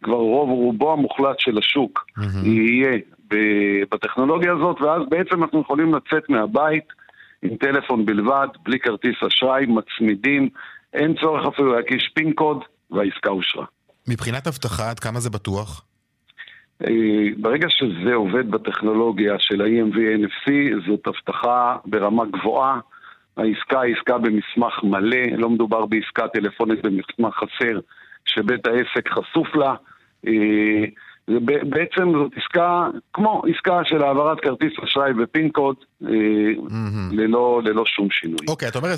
כבר רוב רובו המוחלט של השוק יהיה ב- בטכנולוגיה הזאת, ואז בעצם אנחנו יכולים לצאת מהבית עם טלפון בלבד, בלי כרטיס אשראי, מצמידים, אין צורך אפילו להקיש פין קוד, והעסקה אושרה. מבחינת אבטחה, עד כמה זה בטוח? אה, ברגע שזה עובד בטכנולוגיה של ה-EMV NFC, זאת הבטחה ברמה גבוהה. העסקה היא עסקה במסמך מלא, לא מדובר בעסקה טלפונית במסמך חסר שבית העסק חשוף לה. אה, זה בעצם זאת עסקה, כמו עסקה של העברת כרטיס אשראי ופין קוד, אה, ללא, ללא שום שינוי. אוקיי, אתה אומר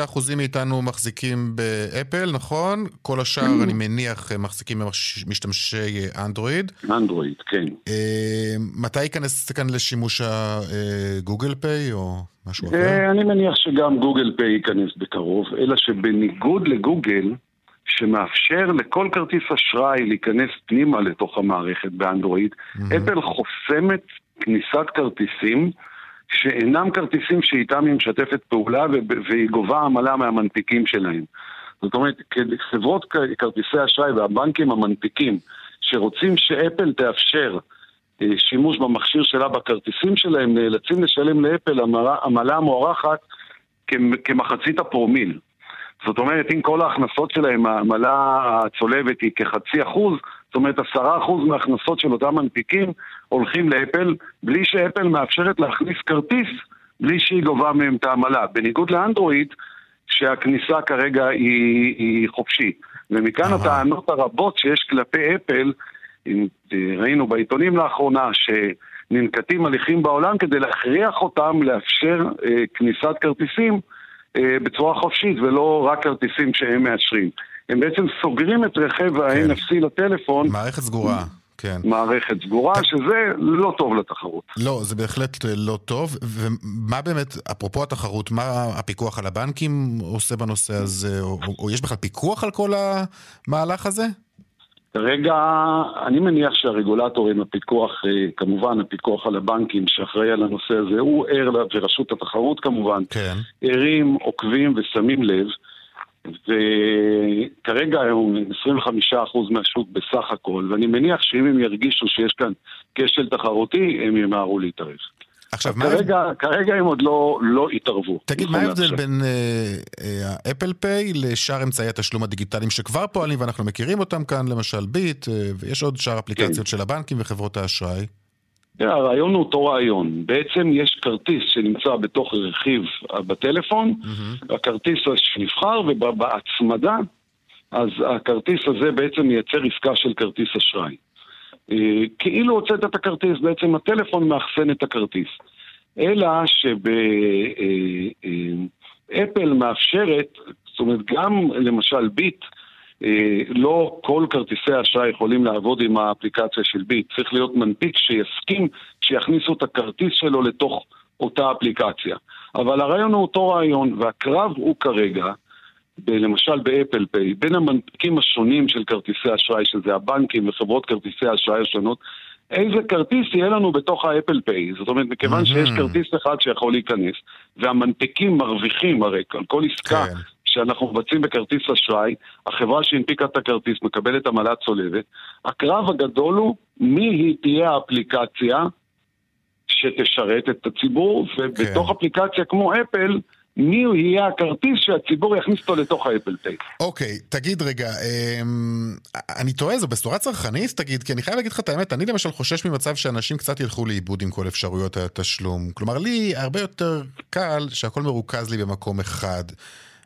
20-25 אחוזים מאיתנו מחזיקים באפל, נכון? כל השאר, אני מניח, מחזיקים במשתמשי אנדרואיד. אנדרואיד, כן. אה, מתי ייכנס כאן לשימוש הגוגל פיי או משהו אחר? אה, אני מניח שגם גוגל פיי ייכנס בקרוב, אלא שבניגוד לגוגל, שמאפשר לכל כרטיס אשראי להיכנס פנימה לתוך המערכת באנדרואיד, אפל חוסמת כניסת כרטיסים שאינם כרטיסים שאיתם היא משתפת פעולה והיא גובה עמלה מהמנפיקים שלהם. זאת אומרת, חברות כרטיסי אשראי והבנקים המנפיקים שרוצים שאפל תאפשר אה, שימוש במכשיר שלה בכרטיסים שלהם, נאלצים לשלם לאפל עמלה- עמלה מוערכת כמ- כמחצית הפרומיל. זאת אומרת, אם כל ההכנסות שלהם, העמלה הצולבת היא כחצי אחוז, זאת אומרת עשרה אחוז מההכנסות של אותם מנפיקים הולכים לאפל, בלי שאפל מאפשרת להכניס כרטיס, בלי שהיא גובה מהם את העמלה. בניגוד לאנדרואיד, שהכניסה כרגע היא, היא חופשית. ומכאן הטענות הרבות שיש כלפי אפל, אה, ראינו בעיתונים לאחרונה, שננקטים הליכים בעולם כדי להכריח אותם לאפשר אה, כניסת כרטיסים בצורה חופשית ולא רק כרטיסים שהם מאשרים. הם בעצם סוגרים את רכיב ה-NFC לטלפון. מערכת סגורה, כן. מערכת סגורה, שזה לא טוב לתחרות. לא, זה בהחלט אה, לא טוב. ומה באמת, אפרופו התחרות, מה הפיקוח על הבנקים עושה בנושא הזה? או, או, או יש בכלל פיקוח על כל המהלך הזה? כרגע, אני מניח שהרגולטורים, הפיקוח, אה, כמובן הפיקוח על הבנקים שאחראי על הנושא הזה, הוא ער, ורשות התחרות כמובן, כן. ערים, עוקבים ושמים לב, וכרגע הם 25% מהשוק בסך הכל, ואני מניח שאם הם ירגישו שיש כאן כשל תחרותי, הם ימהרו להתערב. עכשיו, מה כרגע, כרגע הם עוד לא, לא התערבו. תגיד, מה ההבדל. בין אה, אה, פיי לשאר אמצעי התשלום הדיגיטליים שכבר פועלים ואנחנו מכירים אותם כאן, למשל ביט, אה, ויש עוד שאר אפליקציות של הבנקים וחברות האשראי? תראה, הרעיון הוא אותו רעיון. בעצם יש כרטיס שנמצא בתוך רכיב בטלפון, הכרטיס שנבחר, ובהצמדה, אז הכרטיס הזה בעצם מייצר עסקה של כרטיס אשראי. אה, כאילו הוצאת את הכרטיס, בעצם הטלפון מאחסן את הכרטיס. אלא שבאפל מאפשרת, זאת אומרת, גם למשל ביט, אה, לא כל כרטיסי האשראי יכולים לעבוד עם האפליקציה של ביט. צריך להיות מנפיק שיסכים שיכניסו את הכרטיס שלו לתוך אותה אפליקציה. אבל הרעיון הוא אותו רעיון, והקרב הוא כרגע, ב- למשל באפל פיי, בין המנפיקים השונים של כרטיסי אשראי, שזה הבנקים וחברות כרטיסי האשראי השונות, איזה כרטיס יהיה לנו בתוך האפל פיי. זאת אומרת, מכיוון שיש כרטיס אחד שיכול להיכנס, והמנפיקים מרוויחים הרי על כל עסקה כן. שאנחנו מבצעים בכרטיס אשראי, החברה שהנפיקה את הכרטיס מקבלת עמלה צולבת. הקרב הגדול הוא מי היא תהיה האפליקציה שתשרת את הציבור, ובתוך כן. אפליקציה כמו אפל, מי הוא יהיה הכרטיס שהציבור יכניס אותו לתוך האפל פיי. אוקיי, תגיד רגע, אמ, אני טועה, זו בשורה צרכנית? תגיד, כי אני חייב להגיד לך את האמת, אני למשל חושש ממצב שאנשים קצת ילכו לאיבוד עם כל אפשרויות התשלום. כלומר, לי הרבה יותר קל שהכל מרוכז לי במקום אחד.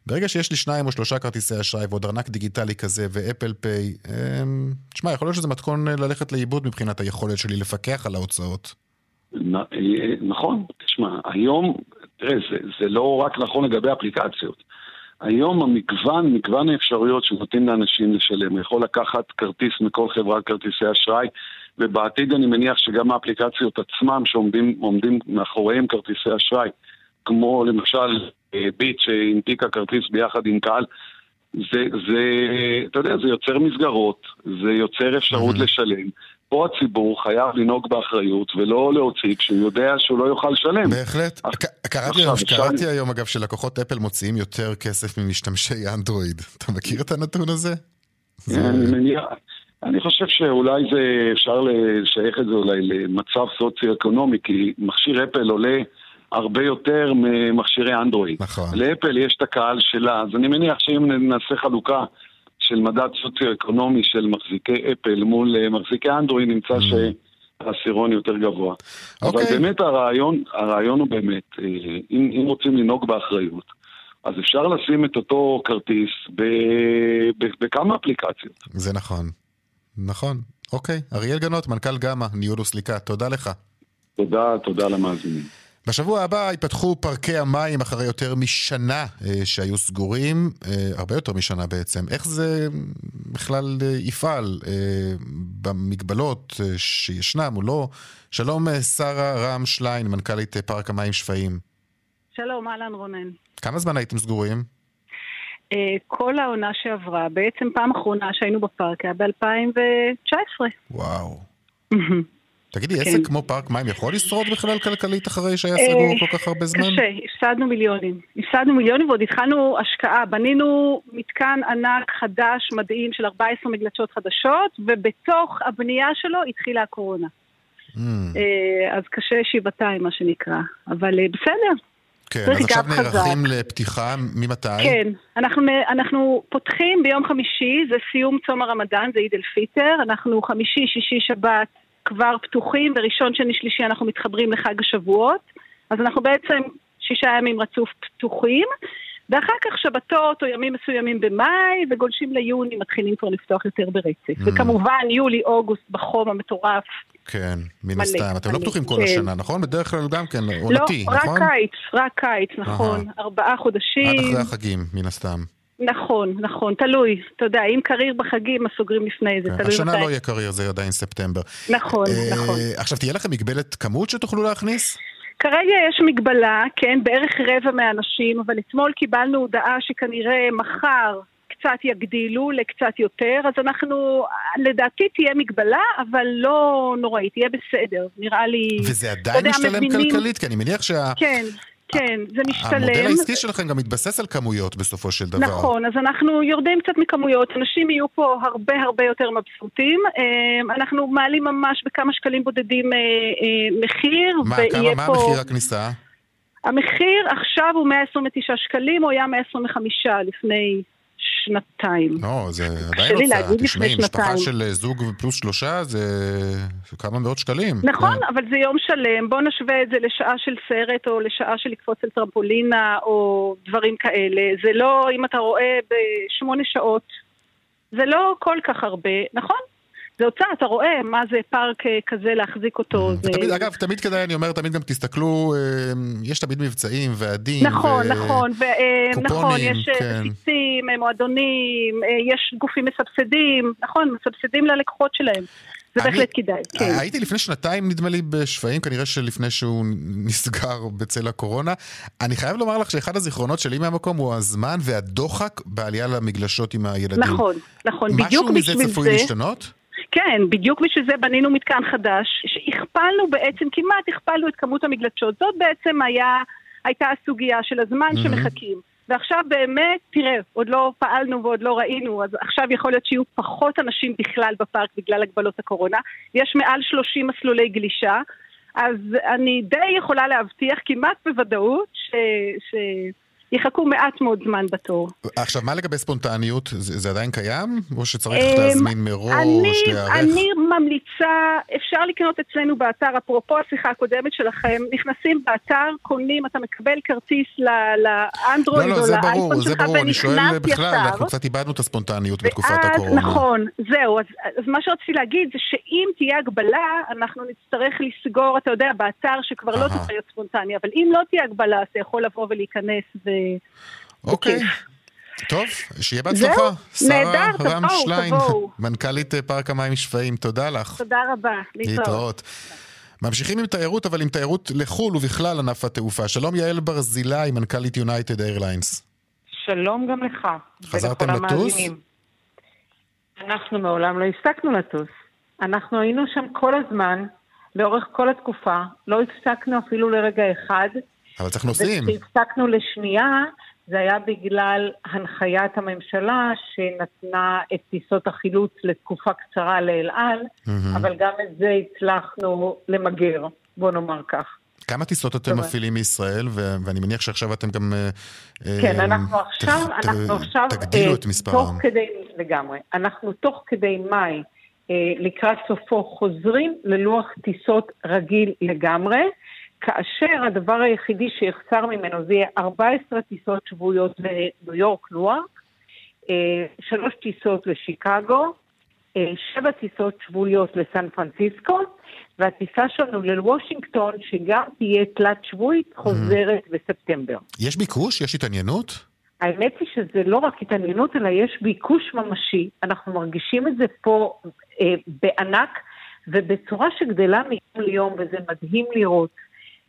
ברגע שיש לי שניים או שלושה כרטיסי אשראי ועוד ארנק דיגיטלי כזה ואפל פיי, אמ, תשמע, יכול להיות שזה מתכון ללכת לאיבוד מבחינת היכולת שלי לפקח על ההוצאות. נ- אה, נכון, תשמע, היום, תראה, זה, זה לא רק נכון לגבי אפליקציות. היום המגוון, מגוון האפשרויות שנותנים לאנשים לשלם, יכול לקחת כרטיס מכל חברת כרטיסי אשראי, ובעתיד אני מניח שגם האפליקציות עצמם שעומדים עומדים מאחוריהם כרטיסי אשראי, כמו למשל אה, ביט שהנפיקה כרטיס ביחד עם קהל, זה, זה, אתה יודע, זה יוצר מסגרות, זה יוצר אפשרות לשלם. פה הציבור חייב לנהוג באחריות ולא להוציא כשהוא יודע שהוא לא יוכל לשלם. בהחלט. קראתי היום- קראתי היום, אגב, שלקוחות אפל מוציאים יותר כסף ממשתמשי אנדרואיד. אתה מכיר את הנתון הזה? אני חושב שאולי זה, אפשר לשייך את זה אולי למצב סוציו-אקונומי, כי מכשיר אפל עולה הרבה יותר ממכשירי אנדרואיד. נכון. לאפל יש את הקהל שלה, אז אני מניח שאם נעשה חלוקה של מדד סוציו-אקונומי של מחזיקי אפל מול אה, מחזיקי אנדרואיד, נמצא שהעשירון יותר גבוה. אבל אוקיי. באמת הרעיון, הרעיון הוא באמת, אה, אם, אם רוצים לנהוג באחריות, אז אפשר לשים את אותו כרטיס ב, ב, בכמה אפליקציות. זה נכון. נכון. אוקיי, אריאל גנות, מנכ"ל גמא, ניהול וסליקה, תודה לך. תודה, תודה למאזינים. בשבוע הבא ייפתחו פארקי המים אחרי יותר משנה אה, שהיו סגורים, אה, הרבה יותר משנה בעצם. איך זה בכלל אה, יפעל במגבלות שישנם או לא? שלום שרה רם שליין, מנכ"לית פארק המים שפיים. שלום, אהלן רונן. כמה זמן הייתם סגורים? כל העונה שעברה, בעצם פעם אחרונה שהיינו בפארק היה ב-2019. וואו. תגידי, כן. עסק כמו פארק מים יכול לשרוד בכלל כלכלית אחרי שהיה אה, סגור כל כך הרבה זמן? קשה, הפסדנו מיליונים. הפסדנו מיליונים ועוד התחלנו השקעה. בנינו מתקן ענק חדש, מדהים, של 14 מגלשות חדשות, ובתוך הבנייה שלו התחילה הקורונה. Mm, אה, אז קשה שבעתיים, מה שנקרא. אבל אה, בסדר, כן, אז עכשיו. נערכים לפתיחה, ממתי? כן, אנחנו, אנחנו פותחים ביום חמישי, זה סיום צום הרמדאן, זה עיד אל פיטר, אנחנו חמישי, שישי, שבת כבר פתוחים, וראשון, שני, שלישי אנחנו מתחברים לחג השבועות, אז אנחנו בעצם שישה ימים רצוף פתוחים, ואחר כך שבתות או ימים מסוימים במאי, וגולשים ליוני מתחילים כבר לפתוח יותר ברצף. Mm. וכמובן, יולי, אוגוסט, בחום המטורף. כן, מן הסתם. אתם לא פתוחים כל כן. השנה, נכון? בדרך כלל גם כן עונתי, לא, נכון? רק קיץ, רק קיץ, נכון. אהה. ארבעה חודשים. עד אחרי החגים, מן הסתם. נכון, נכון, תלוי. אתה יודע, אם קריר בחגים, אז סוגרים לפני זה, כן, תלוי השנה מתי. לא יהיה קרייר, זה עדיין ספטמבר. נכון, אה, נכון. עכשיו, תהיה לכם מגבלת כמות שתוכלו להכניס? כרגע יש מגבלה, כן, בערך רבע מהאנשים, אבל אתמול קיבלנו הודעה שכנראה מחר קצת יגדילו לקצת יותר, אז אנחנו, לדעתי תהיה מגבלה, אבל לא נוראית, תהיה בסדר, נראה לי... וזה עדיין משתלם מבינים- כלכלית, כי אני מניח שהמודל כן, זה משתלם. העסקי שלכם גם מתבסס על כמויות בסופו של דבר. נכון, אז אנחנו יורדים קצת מכמויות, אנשים יהיו פה הרבה הרבה יותר מבסוטים. אה, אנחנו מעלים ממש בכמה שקלים בודדים אה, אה, מחיר, מה, ויהיה כמה, מה פה... מחיר הכניסה? המחיר עכשיו הוא 129 שקלים, הוא היה 125 לפני שנתיים. לא, זה עדיין הוצאה. תשמעי, משפחה. של אה, זוג פלוס שלושה זה זה כמה מאות שקלים. נכון, כן. אבל זה יום שלם, בוא נשווה את זה לשעה של סרט או לשעה של לקפוץ על טרמפולינה או דברים כאלה. זה לא, אם אתה רואה בשמונה שעות, זה לא כל כך הרבה, נכון? זה הוצאה, אתה רואה מה זה פארק אה, כזה להחזיק אותו. זה... ותמיד, אגב, תמיד כדאי, אני אומר, תמיד גם תסתכלו, אה, יש תמיד מבצעים, ועדים. נכון, ו- נכון, ו- אה, נכון, קופונים, יש אה, כן. מפיצים, אה, מועדונים, יש גופים מסבסדים, נכון, מסבסדים ללקוחות שלהם. זה אני- בהחלט כדאי, כן. הייתי לפני שנתיים, נדמה לי, בשפיים, כנראה שלפני שהוא נסגר בצל הקורונה. אני חייב לומר לך שאחד הזיכרונות שלי מהמקום הוא הזמן והדוחק בעלייה למגלשות עם הילדים. נכון, נכון, בדיוק משהו מזה בשביל צפוי זה... להשתנות? כן, בדיוק בשביל זה בנינו מתקן חדש, שהכפלנו בעצם, כמעט הכפלנו את כמות המגלשות. זאת בעצם היה, הייתה הסוגיה של הזמן מהמם. שמחכים. ועכשיו באמת, תראה, עוד לא פעלנו ועוד לא ראינו, אז עכשיו יכול להיות שיהיו פחות אנשים בכלל בפארק בגלל הגבלות הקורונה. יש מעל 30 מסלולי גלישה, אז אני די יכולה להבטיח כמעט בוודאות ש... ש... יחכו מעט מאוד זמן בתור. עכשיו, מה לגבי ספונטניות? זה, זה עדיין קיים? או שצריך אמ, להזמין מראש, אני, להיערך? אני ממליצה, אפשר לקנות אצלנו באתר, אפרופו השיחה הקודמת שלכם, נכנסים באתר, קונים, אתה מקבל כרטיס לאנדרואיד לא, לא, או זה ברור, לאייפון זה שלך ברור, אני שואל ונכנס בכלל, ישר. אנחנו קצת איבדנו את הספונטניות בתקופת ואז, הקורונה. נכון, זהו, אז, אז מה שרציתי להגיד זה שאם תהיה הגבלה, אנחנו נצטרך לסגור, אתה יודע, באתר שכבר לא אהה. תוכל להיות ספונטני, אבל אם לא תהיה הגבלה, אתה יכול לבוא ולהיכנס ו... אוקיי. בכיף. טוב, שיהיה זהו, בהצלחה. שרה רם שליין. מנכ"לית אה, פארק המים שפיים, תודה לך. תודה רבה, להתראות. ממשיכים עם תיירות, אבל עם תיירות לחו"ל ובכלל ענף התעופה. שלום יעל ברזילי, מנכ"לית יונייטד איירליינס. שלום גם לך. חזרתם לטוס? המאזינים. אנחנו מעולם לא הפסקנו לטוס. אנחנו היינו שם כל הזמן, לאורך כל התקופה, לא הפסקנו אפילו לרגע אחד. אבל צריך נוסעים. וכשהפסקנו לשנייה, זה היה בגלל הנחיית הממשלה שנתנה את טיסות החילוץ לתקופה קצרה לאל על, מהמם. אבל גם את זה הצלחנו למגר, בוא נאמר כך. כמה טיסות אתם. מפעילים מישראל, ו- ואני מניח שעכשיו אתם גם... אה, כן, אה, אנחנו עכשיו, ת- אנחנו עכשיו, תגדילו אה, את מספרם. תוך כדי, לגמרי, אנחנו תוך כדי מאי, אה, לקראת סופו, חוזרים ללוח טיסות רגיל לגמרי, כאשר הדבר היחידי שיחסר ממנו זה יהיה 14 טיסות שבועיות לניו יורק, לוארק, אה, שלוש טיסות לשיקגו, אה, שבע טיסות שבועיות לסן פרנסיסקו, והטיסה שלנו לוושינגטון, שגם תהיה תלת שבועית, חוזרת בספטמבר. יש ביקוש? יש התעניינות? האמת היא שזה לא רק התעניינות, אלא יש ביקוש ממשי. אנחנו מרגישים את זה פה אה, בענק, ובצורה שגדלה מיום ליום, וזה מדהים לראות.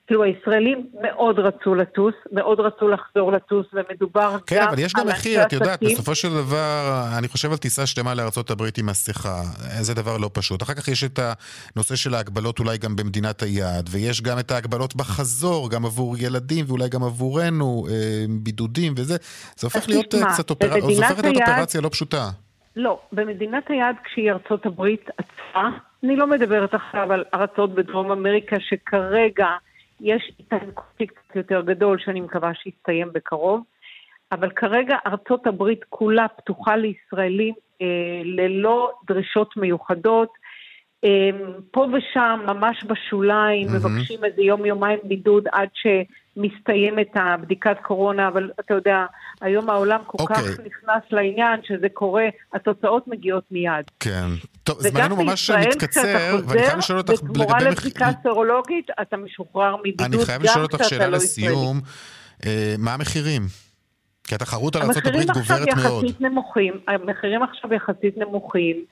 כאילו הישראלים מאוד רצו לטוס, מאוד רצו לחזור לטוס, ומדובר כן, גם אבל יש גם על מחיר, את יודעת, עסקים. בסופו של דבר, אני חושב על טיסה שלמה הברית עם מסכה, זה דבר לא פשוט. אחר כך יש את הנושא של ההגבלות אולי גם במדינת היעד, ויש גם את ההגבלות בחזור, גם עבור ילדים ואולי גם עבורנו, אה, בידודים וזה. זה הופך להיות אה, תשמע, קצת במדינת זה הופך להיות היעד- אופרציה לא פשוטה. לא, במדינת היעד כשהיא ארצות הברית עצמה, אני לא מדברת עכשיו על ארצות בדרום אמריקה שכרגע יש איתן קונפליקט יותר גדול שאני מקווה שיסתיים בקרוב, אבל כרגע ארצות הברית כולה פתוחה לישראלים אה, ללא דרישות מיוחדות. אה, פה ושם, ממש בשוליים, מהמם. מבקשים איזה יום-יומיים בידוד עד שמסתיימת הבדיקת קורונה, אבל אתה יודע, היום העולם כל כך אוקיי. נכנס לעניין שזה קורה, התוצאות מגיעות מיד. כן. טוב, וגם זמננו ממש מתקצר, כשאתה ואני חייב לשאול אותך חוזר, בתמורה לגבי... לבדיקה סרולוגית, אתה משוחרר מבידוד, אני חייב גם לשאול אותך כשאתה שאלה לא ישראלי. לסיום, אה, מה המחירים? כי התחרות על המחירים עכשיו גוברת מאוד. יחסית נמוכים, המחירים עכשיו יחסית נמוכים,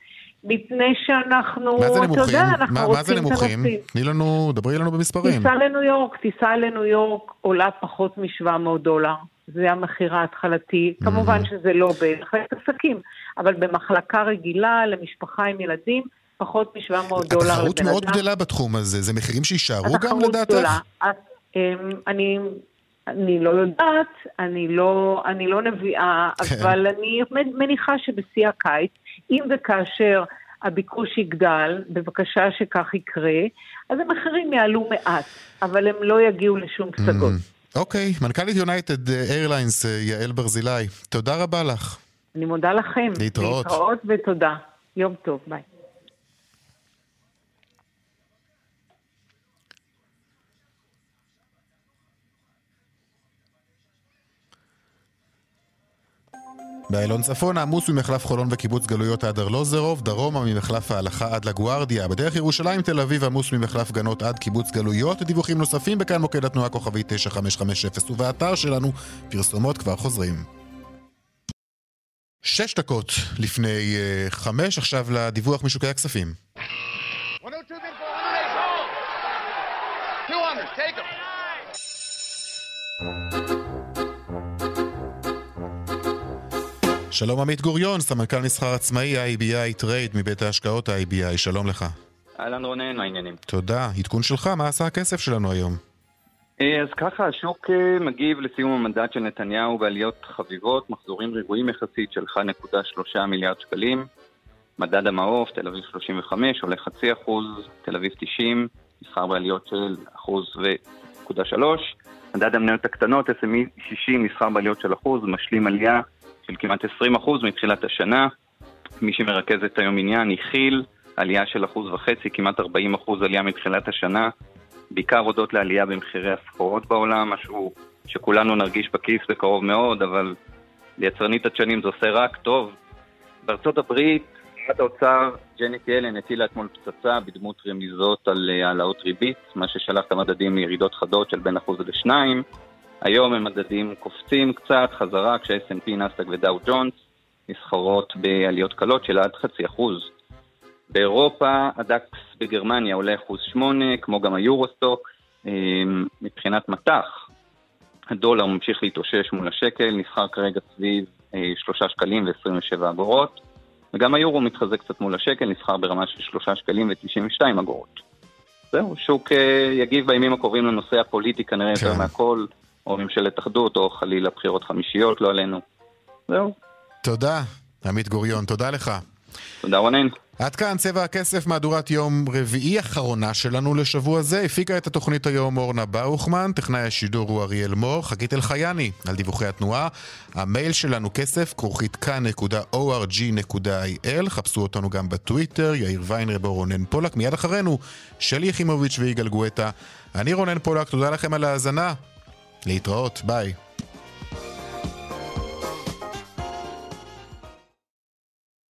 מפני שאנחנו, מה זה אתה נמוכים? יודע, אנחנו מה- מה זה רוצים נמוכים? תני לנו, דברי לנו במספרים. טיסה לניו יורק, טיסה לניו יורק עולה פחות מ-700 דולר. זה המחיר ההתחלתי. כמובן שזה לא במחלקת עסקים, אבל במחלקה רגילה למשפחה עם ילדים, פחות מ-700 דולר התחרות מאוד אדם. גדולה בתחום הזה, זה מחירים שיישארו גם לדעתך? אמ, אני, אני לא יודעת, אני לא, אני לא נביאה, כן. אבל אני מניחה שבשיא הקיץ, אם וכאשר הביקוש יגדל, בבקשה שכך יקרה, אז המחירים יעלו מעט, אבל הם לא יגיעו לשום פסגות. אוקיי, מנכ"לית יונייטד איירליינס, יעל ברזילי, תודה רבה לך. אני מודה לכם. להתראות. להתראות ותודה. יום טוב, ביי. באיילון צפון עמוס ממחלף חולון וקיבוץ גלויות עד ארלוזרוב, דרומה ממחלף ההלכה עד לגוארדיה. בדרך ירושלים תל אביב עמוס ממחלף גנות עד קיבוץ גלויות. דיווחים נוספים בכאן מוקד התנועה כוכבי 9550 ובאתר שלנו פרסומות כבר חוזרים. שש דקות לפני uh, חמש, עכשיו לדיווח משוקי הכספים. 200, take him. שלום עמית גוריון, סמנכ"ל מסחר עצמאי IBI Trade מבית ההשקעות IBI, שלום לך. אהלן רונן, מה העניינים? תודה. עדכון שלך, מה עשה הכסף שלנו היום? אה, אז ככה, השוק אה, מגיב לסיום המנדט של נתניהו בעליות חביבות, מחזורים רגועים יחסית של 1.3 מיליארד שקלים. מדד המעוף, תל אביב 35, עולה חצי אחוז, תל אביב 90, מסחר בעליות של אחוז ונקודה שלוש. מדד המניות הקטנות, SME 60, מסחר בעליות של אחוז, משלים עלייה של כמעט 20 אחוז מתחילת השנה. מי שמרכזת היום עניין היא כי"ל, עלייה של אחוז וחצי, כמעט 40 אחוז עלייה מתחילת השנה. בעיקר הודות לעלייה במחירי הסחורות בעולם, משהו שכולנו נרגיש בכיס בקרוב מאוד, אבל ליצרנית הדשנים זה עושה רק טוב. בארצות הברית, שרת האוצר ג'נט ילן הטילה אתמול פצצה בדמות רמיזות על אה, העלאות ריבית, מה ששלח את המדדים לירידות חדות של בין אחוז לשניים. היום המדדים קופצים קצת חזרה כשה-S&P, נסדק ודאו ג'ונס נסחרות בעליות קלות של עד חצי אחוז. באירופה הדקס בגרמניה עולה אחוז שמונה, כמו גם היורוסטוק. אה, מבחינת מטח, הדולר ממשיך להתאושש מול השקל, נסחר כרגע סביב אה, שלושה שקלים ו-27 אגורות, וגם היורו מתחזק קצת מול השקל, נסחר ברמה של שלושה שקלים ו-92 אגורות. זהו, שוק אה, יגיב בימים הקרובים לנושא הפוליטי כנראה יותר מהכל, או ממשלת אחדות, או חלילה בחירות חמישיות, לא עלינו. זהו. תודה, עמית גוריון, תודה לך. תודה רונן. עד כאן צבע הכסף, מהדורת יום רביעי אחרונה שלנו לשבוע זה. הפיקה את התוכנית היום אורנה באוכמן, טכנאי השידור הוא אריאל מור, חגית אלחייני על דיווחי התנועה. המייל שלנו כסף, כרוכית כאן.org.il, חפשו אותנו גם בטוויטר, יאיר ויינרב או רונן פולק. מיד אחרינו, שלי יחימוביץ' ויגאל גואטה. אני רונן פולק, תודה לכם על ההאזנה. להתראות, ביי.